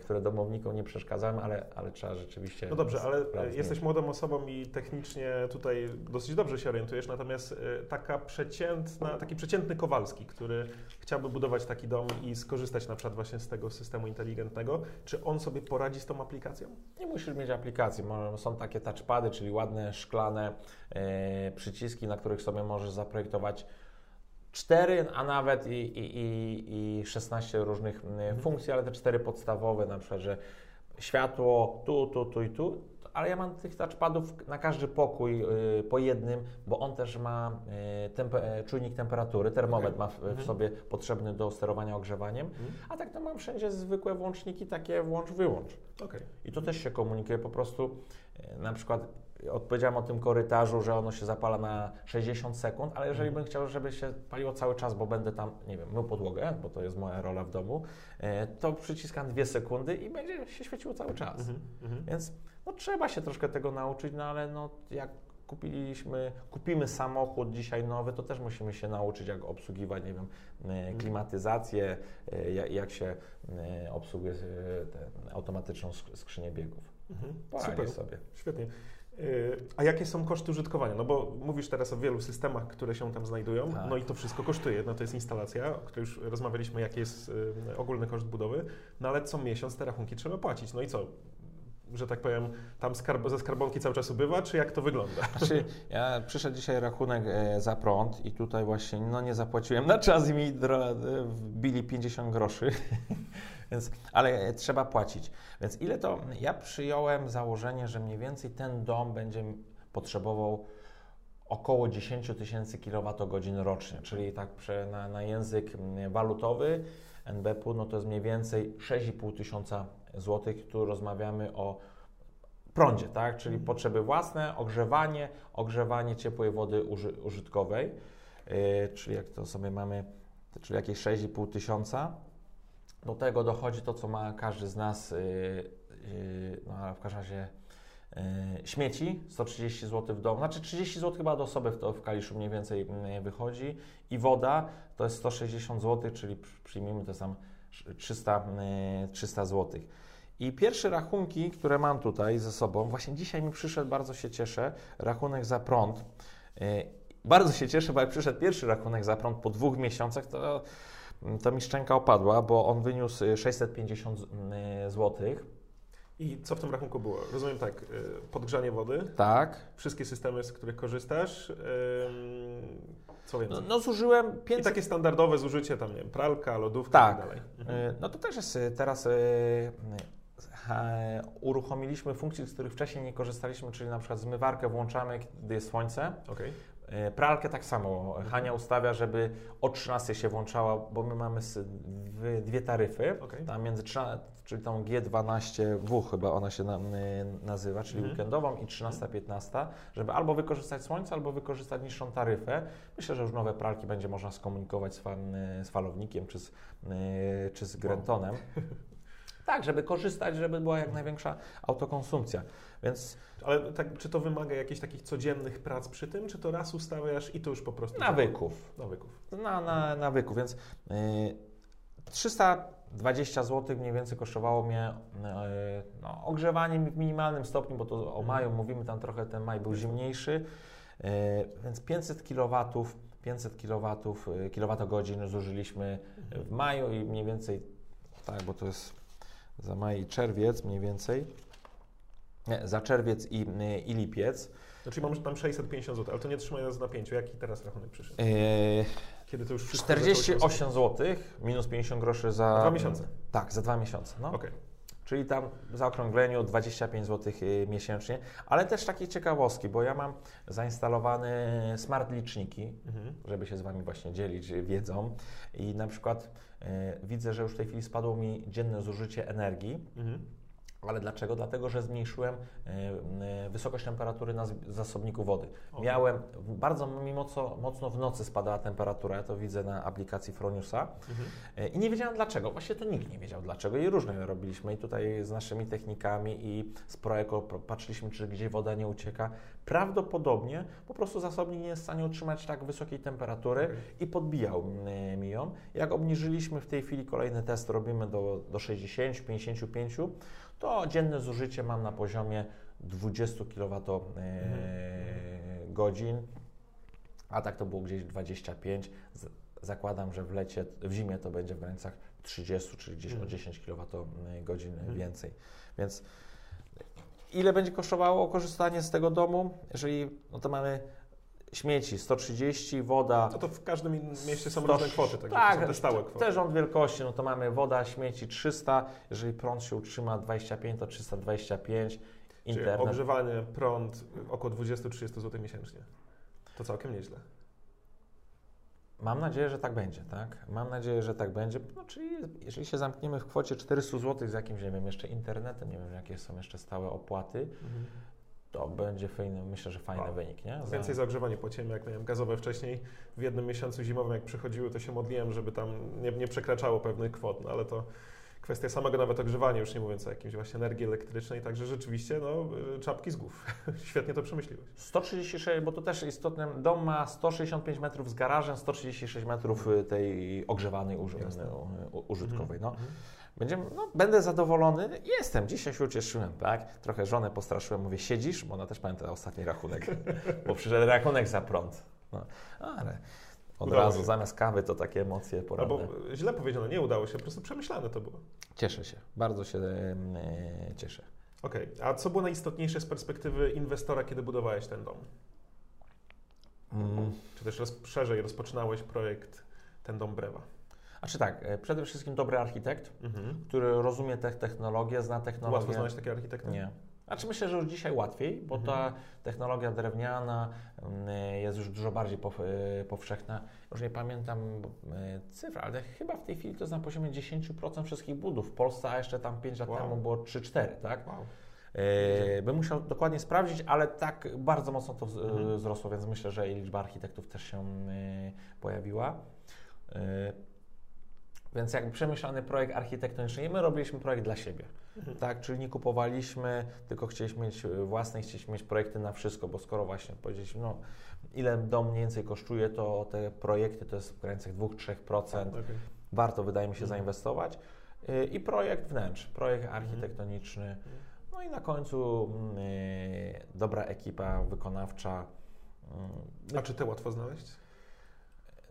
które domownikom nie przeszkadzają, ale, ale trzeba rzeczywiście... No dobrze, ale sprawdzić. jesteś młodą osobą i technicznie tutaj dosyć dobrze się orientujesz, natomiast e, taka przeciętna, taki przeciętny Kowalski, który chciałby budować taki dom i skorzystać na przykład właśnie z tego systemu inteligentnego, czy on sobie poradzi z tą aplikacją? Nie musisz mieć aplikacji. Są takie touchpady, czyli ładne szklane e, przyciski, na których sobie możesz zaprojektować 4, a nawet i, i, i, i 16 różnych mm, funkcji, ale te cztery podstawowe, na przykład, że światło tu, tu, tu i tu. Ale ja mam tych touchpadów na każdy pokój y, po jednym, bo on też ma y, tempe, e, czujnik temperatury, termometr Okej. ma w, w Mhm. sobie potrzebny do sterowania ogrzewaniem, a tak to mam wszędzie zwykłe włączniki, takie włącz-wyłącz. Okej. I to też się komunikuje po prostu. e, Na przykład odpowiedziałem o tym korytarzu, że ono się zapala na 60 sekund, ale jeżeli bym chciał, żeby się paliło cały czas, bo będę tam, nie wiem, mył podłogę, bo to jest moja rola w domu, e, to przyciskam dwie sekundy i będzie się świeciło cały czas. Mhm. Mhm. Więc no, trzeba się troszkę tego nauczyć, no ale no, jak kupiliśmy, kupimy samochód dzisiaj nowy, to też musimy się nauczyć, jak obsługiwać, nie wiem, e, klimatyzację, e, jak, się obsługuje tę automatyczną sk- skrzynię biegów. Mhm. Super. sobie. Świetnie. Yy, A jakie są koszty użytkowania? No bo mówisz teraz o wielu systemach, które się tam znajdują, Tak. no i to wszystko kosztuje. Jedno to jest instalacja, o której już rozmawialiśmy, jaki jest yy, ogólny koszt budowy, no ale co miesiąc te rachunki trzeba płacić. No i co? Że tak powiem, tam skarb ze skarbonki cały czas ubywa, czy jak to wygląda? (laughs) Znaczy, ja przyszedł dzisiaj rachunek e, za prąd i tutaj właśnie no, nie zapłaciłem na czas i mi e, wbili 50 groszy, (laughs) więc, ale e, trzeba płacić. Więc ile to? Ja przyjąłem założenie, że mniej więcej ten dom będzie potrzebował około 10 tysięcy kWh rocznie, czyli tak na, na język mm, walutowy NBP-u, no to jest mniej więcej 6,5 tysiąca złotych, tu rozmawiamy o prądzie, tak? Czyli potrzeby własne, ogrzewanie, ogrzewanie ciepłej wody uży, użytkowej, yy, czyli jak to sobie mamy, czyli jakieś 6,5 tysiąca. Do tego dochodzi to, co ma każdy z nas, yy, yy, no w każdym razie yy, śmieci, 130 zł w domu, znaczy 30 zł chyba do osoby w, to, w Kaliszu mniej więcej yy, wychodzi i woda to jest 160 zł, czyli przy- przyjmijmy to sam 300, yy, 300 zł. I pierwsze rachunki, które mam tutaj ze sobą, właśnie dzisiaj mi przyszedł, bardzo się cieszę, rachunek za prąd. Yy, Bardzo się cieszę, bo jak przyszedł pierwszy rachunek za prąd po dwóch miesiącach, to, to mi szczęka opadła, bo on wyniósł y, 650 zł. I co w tym rachunku było? Rozumiem tak, yy, podgrzanie wody, Tak. wszystkie systemy, z których korzystasz, co więcej? No, no zużyłem I 500... takie standardowe zużycie tam, nie wiem, pralka, lodówka Tak. i tak dalej. Y, No to też jest y, teraz y, y, uruchomiliśmy funkcje, z których wcześniej nie korzystaliśmy, czyli na przykład zmywarkę włączamy, kiedy jest słońce. Okej. E, Pralkę tak samo. Hania ustawia, żeby o 13 się włączała, bo my mamy dwie, taryfy. Okej. Tam między 13, czyli tą G12W chyba ona się y, nazywa, czyli Mhm. weekendową i 13-15, żeby albo wykorzystać słońce, albo wykorzystać niższą taryfę. Myślę, że już nowe pralki będzie można skomunikować z, fa, y, z falownikiem czy z, y, czy z Grentonem. (laughs) Tak, żeby korzystać, żeby była jak największa autokonsumpcja. Więc Ale tak, czy to wymaga jakichś takich codziennych prac przy tym, czy to raz ustawiasz i to już po prostu... nawyków. Nawyków. na, na nawyku, więc y, 320 zł mniej więcej kosztowało mnie y, no, ogrzewanie w minimalnym stopniu, bo to o maju mówimy, tam trochę ten maj był zimniejszy, y, więc 500 kW, 500 kW, kilowatogodzin zużyliśmy w maju i mniej więcej, tak, bo to jest za maj i czerwiec mniej więcej, nie, za czerwiec i, y, i lipiec. Znaczy mam tam 650 zł, ale to nie trzymaj nas w napięciu. Jaki teraz rachunek przyszedł? Yy, Kiedy to już wszystko 48 zł minus 50 groszy za... Dwa miesiące. Tak, za dwa miesiące. No. Okej. Czyli tam w zaokrągleniu 25 zł miesięcznie, ale też takie ciekawostki, bo ja mam zainstalowane smart liczniki, Mhm. żeby się z Wami właśnie dzielić wiedzą i na przykład e, widzę, że już w tej chwili spadło mi dzienne zużycie energii, Mhm. Ale dlaczego? Dlatego, że zmniejszyłem e, e, wysokość temperatury na zasobniku wody. Okej. Miałem, bardzo mi mocno, mocno w nocy spadała temperatura, ja to widzę na aplikacji Froniusa Mhm. e, i nie wiedziałem dlaczego. Właściwie to nikt nie wiedział dlaczego i różne robiliśmy i tutaj z naszymi technikami i z Proeko pro- patrzyliśmy, czy gdzie woda nie ucieka. Prawdopodobnie po prostu zasobnik nie jest w stanie utrzymać tak wysokiej temperatury i podbijał mi ją. Jak obniżyliśmy w tej chwili kolejny test, robimy do, do 60, 55, to dzienne zużycie mam na poziomie 20 kWh godzin, a tak to było gdzieś 25. Z- Zakładam, że w lecie, w zimie to będzie w granicach 30, czyli gdzieś o Mhm. 10 kWh godzin Mhm. więcej. Więc ile będzie kosztowało korzystanie z tego domu? Jeżeli no to mamy śmieci 130, woda No to w każdym mieście są Sto- różne kwoty, tak, są te stałe kwoty. Też rząd wielkości, no to mamy woda, śmieci 300, jeżeli prąd się utrzyma 25, to 325, Czyli internet. ogrzewanie, prąd około 20-30 zł miesięcznie. To całkiem nieźle. Mam nadzieję, że tak będzie, tak? Mam nadzieję, że tak będzie. No, czyli jeżeli się zamkniemy w kwocie 400 zł z jakimś, nie wiem, jeszcze internetem, nie wiem, jakie są jeszcze stałe opłaty, to będzie fajny, myślę, że fajny Wow. wynik, nie? Za- Więcej za ogrzewanie płaciłem, jak miałem gazowe wcześniej. W jednym miesiącu zimowym, jak przychodziły, to się modliłem, żeby tam nie, nie przekraczało pewnych kwot, no ale to kwestia samego nawet ogrzewania, już nie mówiąc o jakimś właśnie energii elektrycznej, także rzeczywiście, no, czapki z głów. (laughs) Świetnie to przemyśliłeś. 136, bo to też istotne, dom ma 165 metrów z garażem, 136 metrów y, tej ogrzewanej uży- Jasne. u- użytkowej. No. Mhm. Będziemy, no, będę zadowolony. Jestem, dzisiaj się ucieszyłem, tak? Trochę żonę postraszyłem, mówię, siedzisz? Bo ona też pamięta ostatni rachunek, (laughs) bo przyszedł rachunek za prąd. No, ale od Udało razu, się. zamiast kawy, to takie emocje poranne. Albo źle powiedziano, nie udało się, po prostu przemyślane to było. Cieszę się, bardzo się e, cieszę. Okej, a co było najistotniejsze z perspektywy inwestora, kiedy budowałeś ten dom? Mm. Czy też roz, szerzej rozpoczynałeś projekt ten dom Brewa? A czy tak, e, przede wszystkim dobry architekt, Mhm. który rozumie tę technologię, zna technologię. Łatwo znaleźć takiego architekta? Nie. Znaczy myślę, że już dzisiaj łatwiej, bo ta Mhm. technologia drewniana mm, jest już dużo bardziej e, powszechna. Już nie pamiętam e, cyfr, ale chyba w tej chwili to jest na poziomie 10% wszystkich budów w Polsce, a jeszcze tam 5 lat Wow. temu było 3-4, tak? Wow. E, bym musiał dokładnie sprawdzić, ale tak bardzo mocno to Mhm. wzrosło, więc myślę, że liczba architektów też się pojawiła. E, Więc jakby przemyślany projekt architektoniczny. My robiliśmy projekt dla siebie. Mhm. Tak, czyli nie kupowaliśmy, tylko chcieliśmy mieć e, własne, chcieliśmy mieć projekty na wszystko, bo skoro właśnie powiedzieliśmy, no ile dom mniej więcej kosztuje, to te projekty to jest w granicach 2-3%. Okej. Warto, wydaje mi się, Mhm. zainwestować. Y, I projekt wnętrz, projekt architektoniczny. No i na końcu mm, y, dobra ekipa wykonawcza. Mm, A czy te łatwo znaleźć?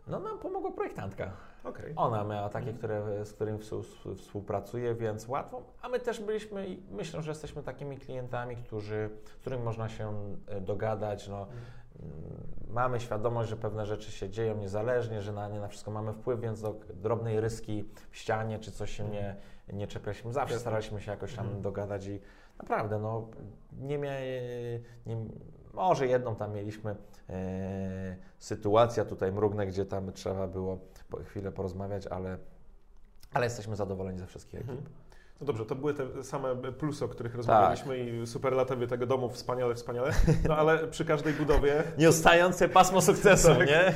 No nam pomogła projektantka. Okej. Ona miała takie, które, z którymi współ- współpracuje, więc łatwo. A my też byliśmy i myślę, że jesteśmy takimi klientami, którzy, z którymi można się e, dogadać. No, mm, mamy świadomość, że pewne rzeczy się dzieją niezależnie, że na nie na wszystko mamy wpływ, więc do drobnej ryski w ścianie czy coś się nie, nie czepialiśmy. Zawsze staraliśmy się jakoś tam Mhm. dogadać i naprawdę, no, nie, mia, nie może jedną tam mieliśmy e, sytuację, tutaj mrugnę, gdzie tam trzeba było chwilę porozmawiać, ale, ale jesteśmy zadowoleni ze wszystkich ekip. Mhm. No dobrze, to były te same plusy, o Tak. których rozmawialiśmy i superlatywy tego domu, wspaniale, wspaniale, no ale przy każdej budowie, (laughs) Nieustające pasmo sukcesu, Tak. nie?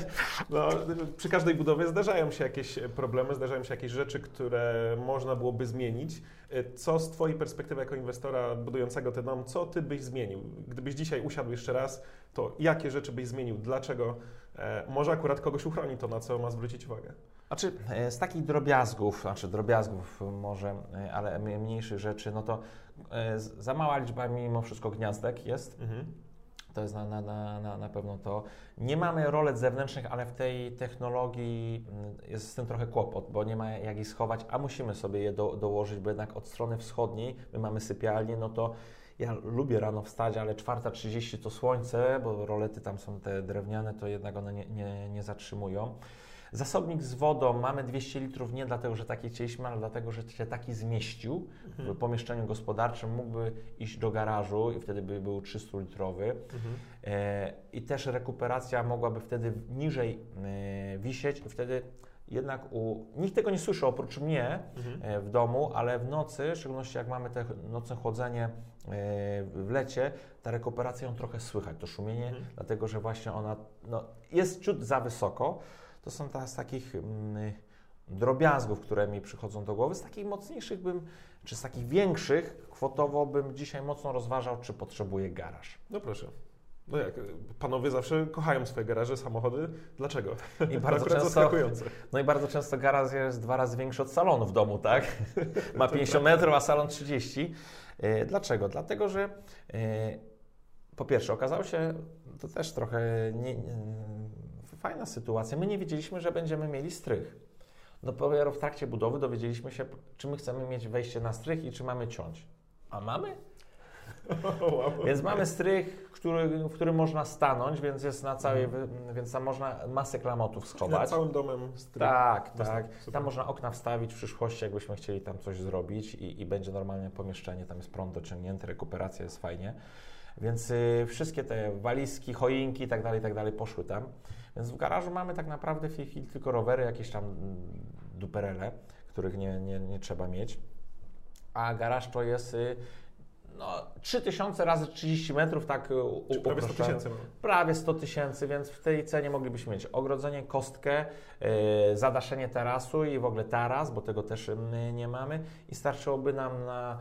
no, przy każdej budowie zdarzają się jakieś problemy, zdarzają się jakieś rzeczy, które można byłoby zmienić. Co z Twojej perspektywy jako inwestora budującego ten dom, co Ty byś zmienił? Gdybyś dzisiaj usiadł jeszcze raz, to jakie rzeczy byś zmienił? Dlaczego? E, może akurat kogoś uchroni to, na co ma zwrócić uwagę. Znaczy, e, z takich drobiazgów, znaczy drobiazgów może, e, ale mniejszych rzeczy, no to za mała liczba mimo wszystko gniazdek jest. Mhm. To jest na, na, na, na, pewno to. Nie mamy rolet zewnętrznych, ale w tej technologii jest z tym trochę kłopot, bo nie ma jak ich schować, a musimy sobie je do, dołożyć, bo jednak od strony wschodniej my mamy sypialnię, no to ja lubię rano wstać, ale 4.30 to słońce, bo rolety tam są te drewniane, to jednak one nie, nie, nie zatrzymują. Zasobnik z wodą. Mamy 200 litrów nie dlatego, że taki chcieliśmy, ale dlatego, że się taki zmieścił w pomieszczeniu gospodarczym, mógłby iść do garażu i wtedy by był 300-litrowy. E, I też rekuperacja mogłaby wtedy niżej e, wisieć. I wtedy jednak u... Nikt tego nie słyszy oprócz mnie e, w domu, ale w nocy, w szczególności jak mamy te nocne chłodzenie e, w lecie, ta rekuperacja ją trochę słychać, to szumienie, dlatego że właśnie ona no, jest ciut za wysoko. To są ta, z takich mm, drobiazgów, które mi przychodzą do głowy. Z takich mocniejszych bym, czy z takich większych, kwotowo bym dzisiaj mocno rozważał, czy potrzebuję garaż. No proszę. No jak, panowie zawsze kochają swoje garaże, samochody. Dlaczego? I bardzo często, no i bardzo często garaż jest dwa razy większy od salonu w domu, tak? (laughs) Ma 50 metrów, a salon 30. E, Dlaczego? Dlatego, że e, po pierwsze okazało się, to też trochę nie, nie, fajna sytuacja, my nie wiedzieliśmy, że będziemy mieli strych. Dopiero w trakcie budowy dowiedzieliśmy się, czy my chcemy mieć wejście na strych i czy mamy ciąć. A mamy? Wow. (laughs) Więc mamy strych, który, w którym można stanąć, więc jest na całej, wy- więc tam można masę klamotów schować. całym domem strych. Tak, tak. Super. Tam można okna wstawić w przyszłości, jakbyśmy chcieli tam coś zrobić i, i będzie normalne pomieszczenie, tam jest prąd dociągnięty, rekuperacja jest fajnie. Więc y, wszystkie te walizki, choinki i tak dalej, i tak dalej poszły tam. Więc w garażu mamy tak naprawdę w tej chwili tylko rowery, jakieś tam mm, duperele, których nie, nie, nie trzeba mieć. A garaż to jest y, no, 3000 razy 30 metrów, tak y, u- prawie 100 uproszczając. tysięcy. mamy. Prawie 100 tysięcy, więc w tej cenie moglibyśmy mieć ogrodzenie, kostkę, yy, zadaszenie tarasu i w ogóle taras, bo tego też nie mamy i starczyłoby nam na,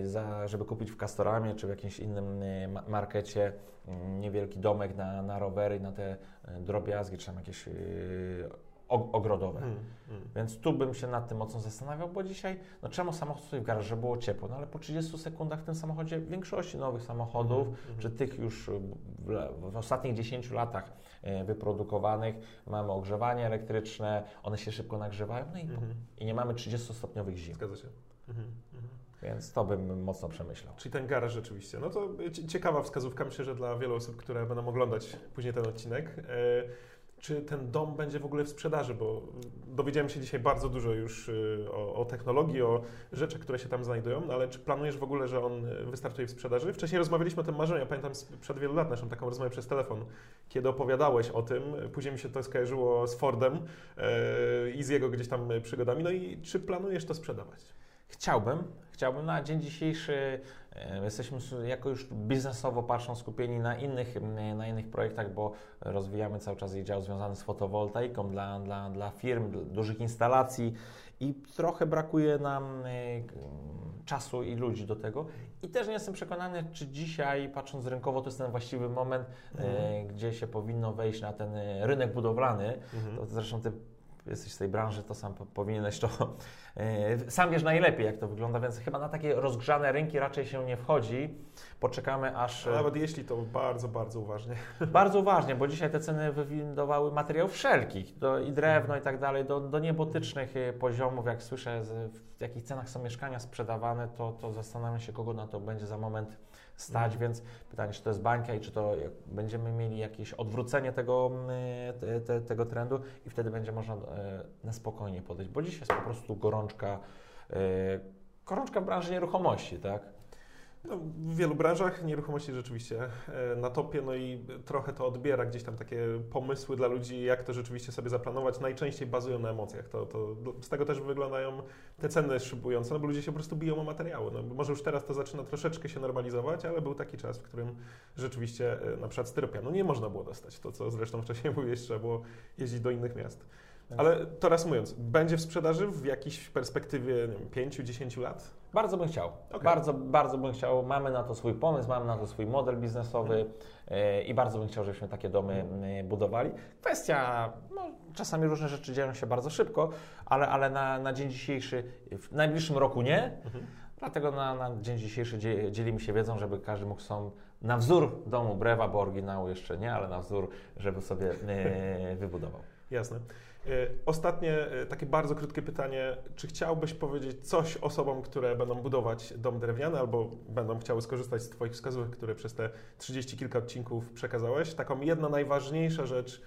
yy, za, żeby kupić w Castoramie czy w jakimś innym yy, ma- markecie yy, niewielki domek na, na rowery, na te drobiazgi czy tam jakieś ogrodowe. Mm, mm. Więc tu bym się nad tym mocno zastanawiał, bo dzisiaj, no czemu samochód stoi w garażu, było ciepło, no ale po 30 sekundach w tym samochodzie w większości nowych samochodów, Mhm, czy tych już w, w ostatnich 10 latach e, wyprodukowanych, mamy ogrzewanie elektryczne, one się szybko nagrzewają, no i, Mhm. i nie mamy 30-stopniowych zim, Zgadza się. Mhm. więc to bym mocno przemyślał. Czyli ten garaż rzeczywiście. No to cie- ciekawa wskazówka, myślę, że dla wielu osób, które będą oglądać później ten odcinek. E, Czy ten dom będzie w ogóle w sprzedaży? Bo dowiedziałem się dzisiaj bardzo dużo już y, o, o technologii, o rzeczach, które się tam znajdują, no ale czy planujesz w ogóle, że on wystartuje w sprzedaży? Wcześniej rozmawialiśmy o tym marzeniu, ja pamiętam sprzed wielu lat naszą taką rozmowę przez telefon, kiedy opowiadałeś o tym. Później mi się to skojarzyło z Fordem e, i z jego gdzieś tam przygodami. No i czy planujesz to sprzedawać? Chciałbym, chciałbym na dzień dzisiejszy, e, jesteśmy jako już biznesowo patrząc skupieni na innych, na innych projektach, bo rozwijamy cały czas jej dział związany z fotowoltaiką dla, dla, dla firm, dla dużych instalacji i trochę brakuje nam e, czasu i ludzi do tego. I też nie jestem przekonany, czy dzisiaj, patrząc rynkowo, to jest ten właściwy moment, e, gdzie się powinno wejść na ten rynek budowlany. Mhm. To zresztą ty jesteś z tej branży, to sam po- powinieneś to. (laughs) e, Sam wiesz najlepiej, jak to wygląda, więc chyba na takie rozgrzane rynki raczej się nie wchodzi. Poczekamy aż. A e, Nawet jeśli to bardzo, bardzo uważnie. (laughs) Bardzo uważnie, bo dzisiaj te ceny wywindowały materiałów wszelkich, do, i drewno i tak dalej, do, do niebotycznych e, poziomów. Jak słyszę, z, w jakich cenach są mieszkania sprzedawane, to, to zastanawiam się, kogo na to będzie za moment stać. Mhm. Więc pytanie, czy to jest bańka i czy to będziemy mieli jakieś odwrócenie tego, mm, te, te, tego trendu i wtedy będzie można e, na spokojnie podejść, bo dzisiaj jest po prostu gorączka. e, Gorączka w branży nieruchomości, tak? No, w wielu branżach nieruchomości rzeczywiście e, na topie, no i trochę to odbiera gdzieś tam takie pomysły dla ludzi, jak to rzeczywiście sobie zaplanować. Najczęściej bazują na emocjach. To, to, z tego też wyglądają te ceny szybujące, no bo ludzie się po prostu biją o materiały. No, może już teraz to zaczyna troszeczkę się normalizować, ale był taki czas, w którym rzeczywiście e, na przykład styropianu nie można było dostać. To, co zresztą wcześniej (laughs) mówiłeś, trzeba było jeździć do innych miast. Ale to reasumując, będzie w sprzedaży w jakiejś perspektywie nie wiem, 5-10 lat? Bardzo bym chciał. Okej. Bardzo, bardzo bym chciał. Mamy na to swój pomysł, mamy na to swój model biznesowy e, i bardzo bym chciał, żebyśmy takie domy e, budowali. Kwestia, no, czasami różne rzeczy dzieją się bardzo szybko, ale, ale na, na dzień dzisiejszy, w najbliższym roku nie. Mhm. Dlatego na, na dzień dzisiejszy dzie- dzielimy się wiedzą, żeby każdy mógł są na wzór domu Brewa, bo oryginału jeszcze nie, ale na wzór, żeby sobie e, wybudował. Jasne. E, Ostatnie, e, takie bardzo krótkie pytanie. Czy chciałbyś powiedzieć coś osobom, które będą budować dom drewniany albo będą chciały skorzystać z Twoich wskazówek, które przez te 30 kilka odcinków przekazałeś? Taką jedna najważniejsza rzecz,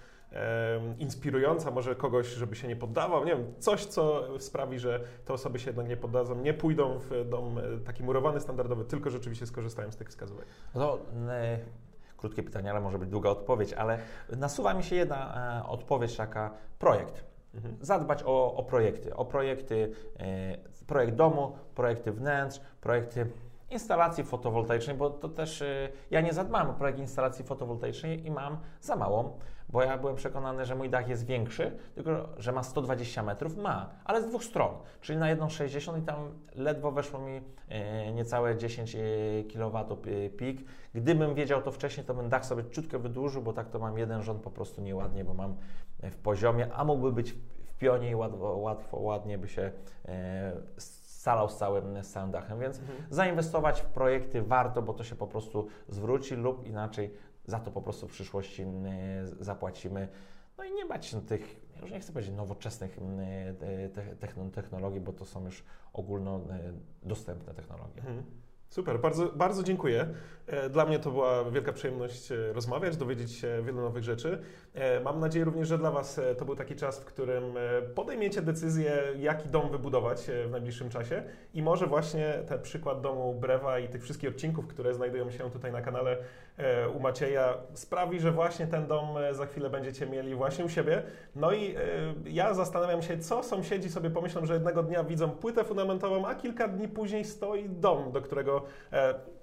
inspirująca, może kogoś, żeby się nie poddawał, nie wiem, coś, co sprawi, że te osoby się jednak nie poddadzą, nie pójdą w dom e, taki murowany, standardowy, tylko rzeczywiście skorzystają z tych wskazówek. No, krótkie pytanie, ale może być długa odpowiedź, ale nasuwa mi się jedna e, odpowiedź taka, projekt. Mhm. Zadbać o, o projekty, o projekty, e, projekt domu, projekty wnętrz, projekty instalacji fotowoltaicznej, bo to też e, ja nie zadbałem o projekt instalacji fotowoltaicznej i mam za małą, bo ja byłem przekonany, że mój dach jest większy, tylko że ma 120 metrów, ma, ale z dwóch stron, czyli na jedną 60 i tam ledwo weszło mi e, niecałe 10 kW pik. Gdybym wiedział to wcześniej, to bym dach sobie ciutkę wydłużył, bo tak to mam jeden rząd po prostu nieładnie, bo mam w poziomie, a mógłby być w pionie i łatwo, łatwo ładnie by się scalał z całym, z całym dachem, więc mhm. zainwestować w projekty warto, bo to się po prostu zwróci lub inaczej za to po prostu w przyszłości zapłacimy. No i nie bać się tych, już nie chcę powiedzieć nowoczesnych technologii, bo to są już ogólnodostępne technologie. Mhm. Super, bardzo, bardzo dziękuję. E, dla mnie to była wielka przyjemność e, rozmawiać, dowiedzieć się wielu nowych rzeczy. E, mam nadzieję również, że dla Was to był taki czas, w którym podejmiecie decyzję, jaki dom wybudować w najbliższym czasie. I może właśnie ten przykład domu Brewa i tych wszystkich odcinków, które znajdują się tutaj na kanale u Macieja, sprawi, że właśnie ten dom za chwilę będziecie mieli właśnie u siebie. No i ja zastanawiam się, co sąsiedzi sobie pomyślą, że jednego dnia widzą płytę fundamentową, a kilka dni później stoi dom, do którego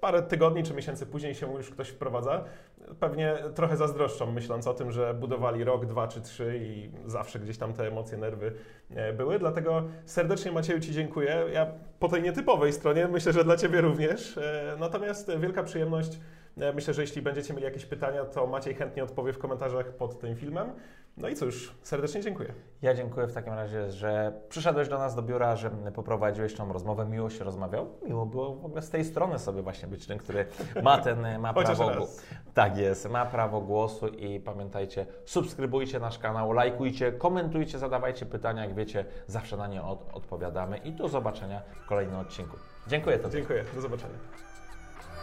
parę tygodni czy miesięcy później się już ktoś wprowadza, pewnie trochę zazdroszczą, myśląc o tym, że budowali rok, dwa czy trzy i zawsze gdzieś tam te emocje, nerwy e, były. Dlatego serdecznie Macieju Ci dziękuję. Ja po tej nietypowej stronie myślę, że dla Ciebie również. E, natomiast wielka przyjemność. E, myślę, że jeśli będziecie mieli jakieś pytania, to Maciej chętnie odpowie w komentarzach pod tym filmem. No i cóż, serdecznie dziękuję. Ja dziękuję w takim razie, że przyszedłeś do nas do biura, że poprowadziłeś tą rozmowę, miło się rozmawiał. Miło było w ogóle z tej strony sobie właśnie być ten, który ma ten, ma (laughs) prawo głosu. Tak jest, ma prawo głosu i pamiętajcie, subskrybujcie nasz kanał, lajkujcie, komentujcie, zadawajcie pytania, jak wiecie, zawsze na nie od, odpowiadamy i do zobaczenia w kolejnym odcinku. Dziękuję Tobie. Dziękuję, do zobaczenia.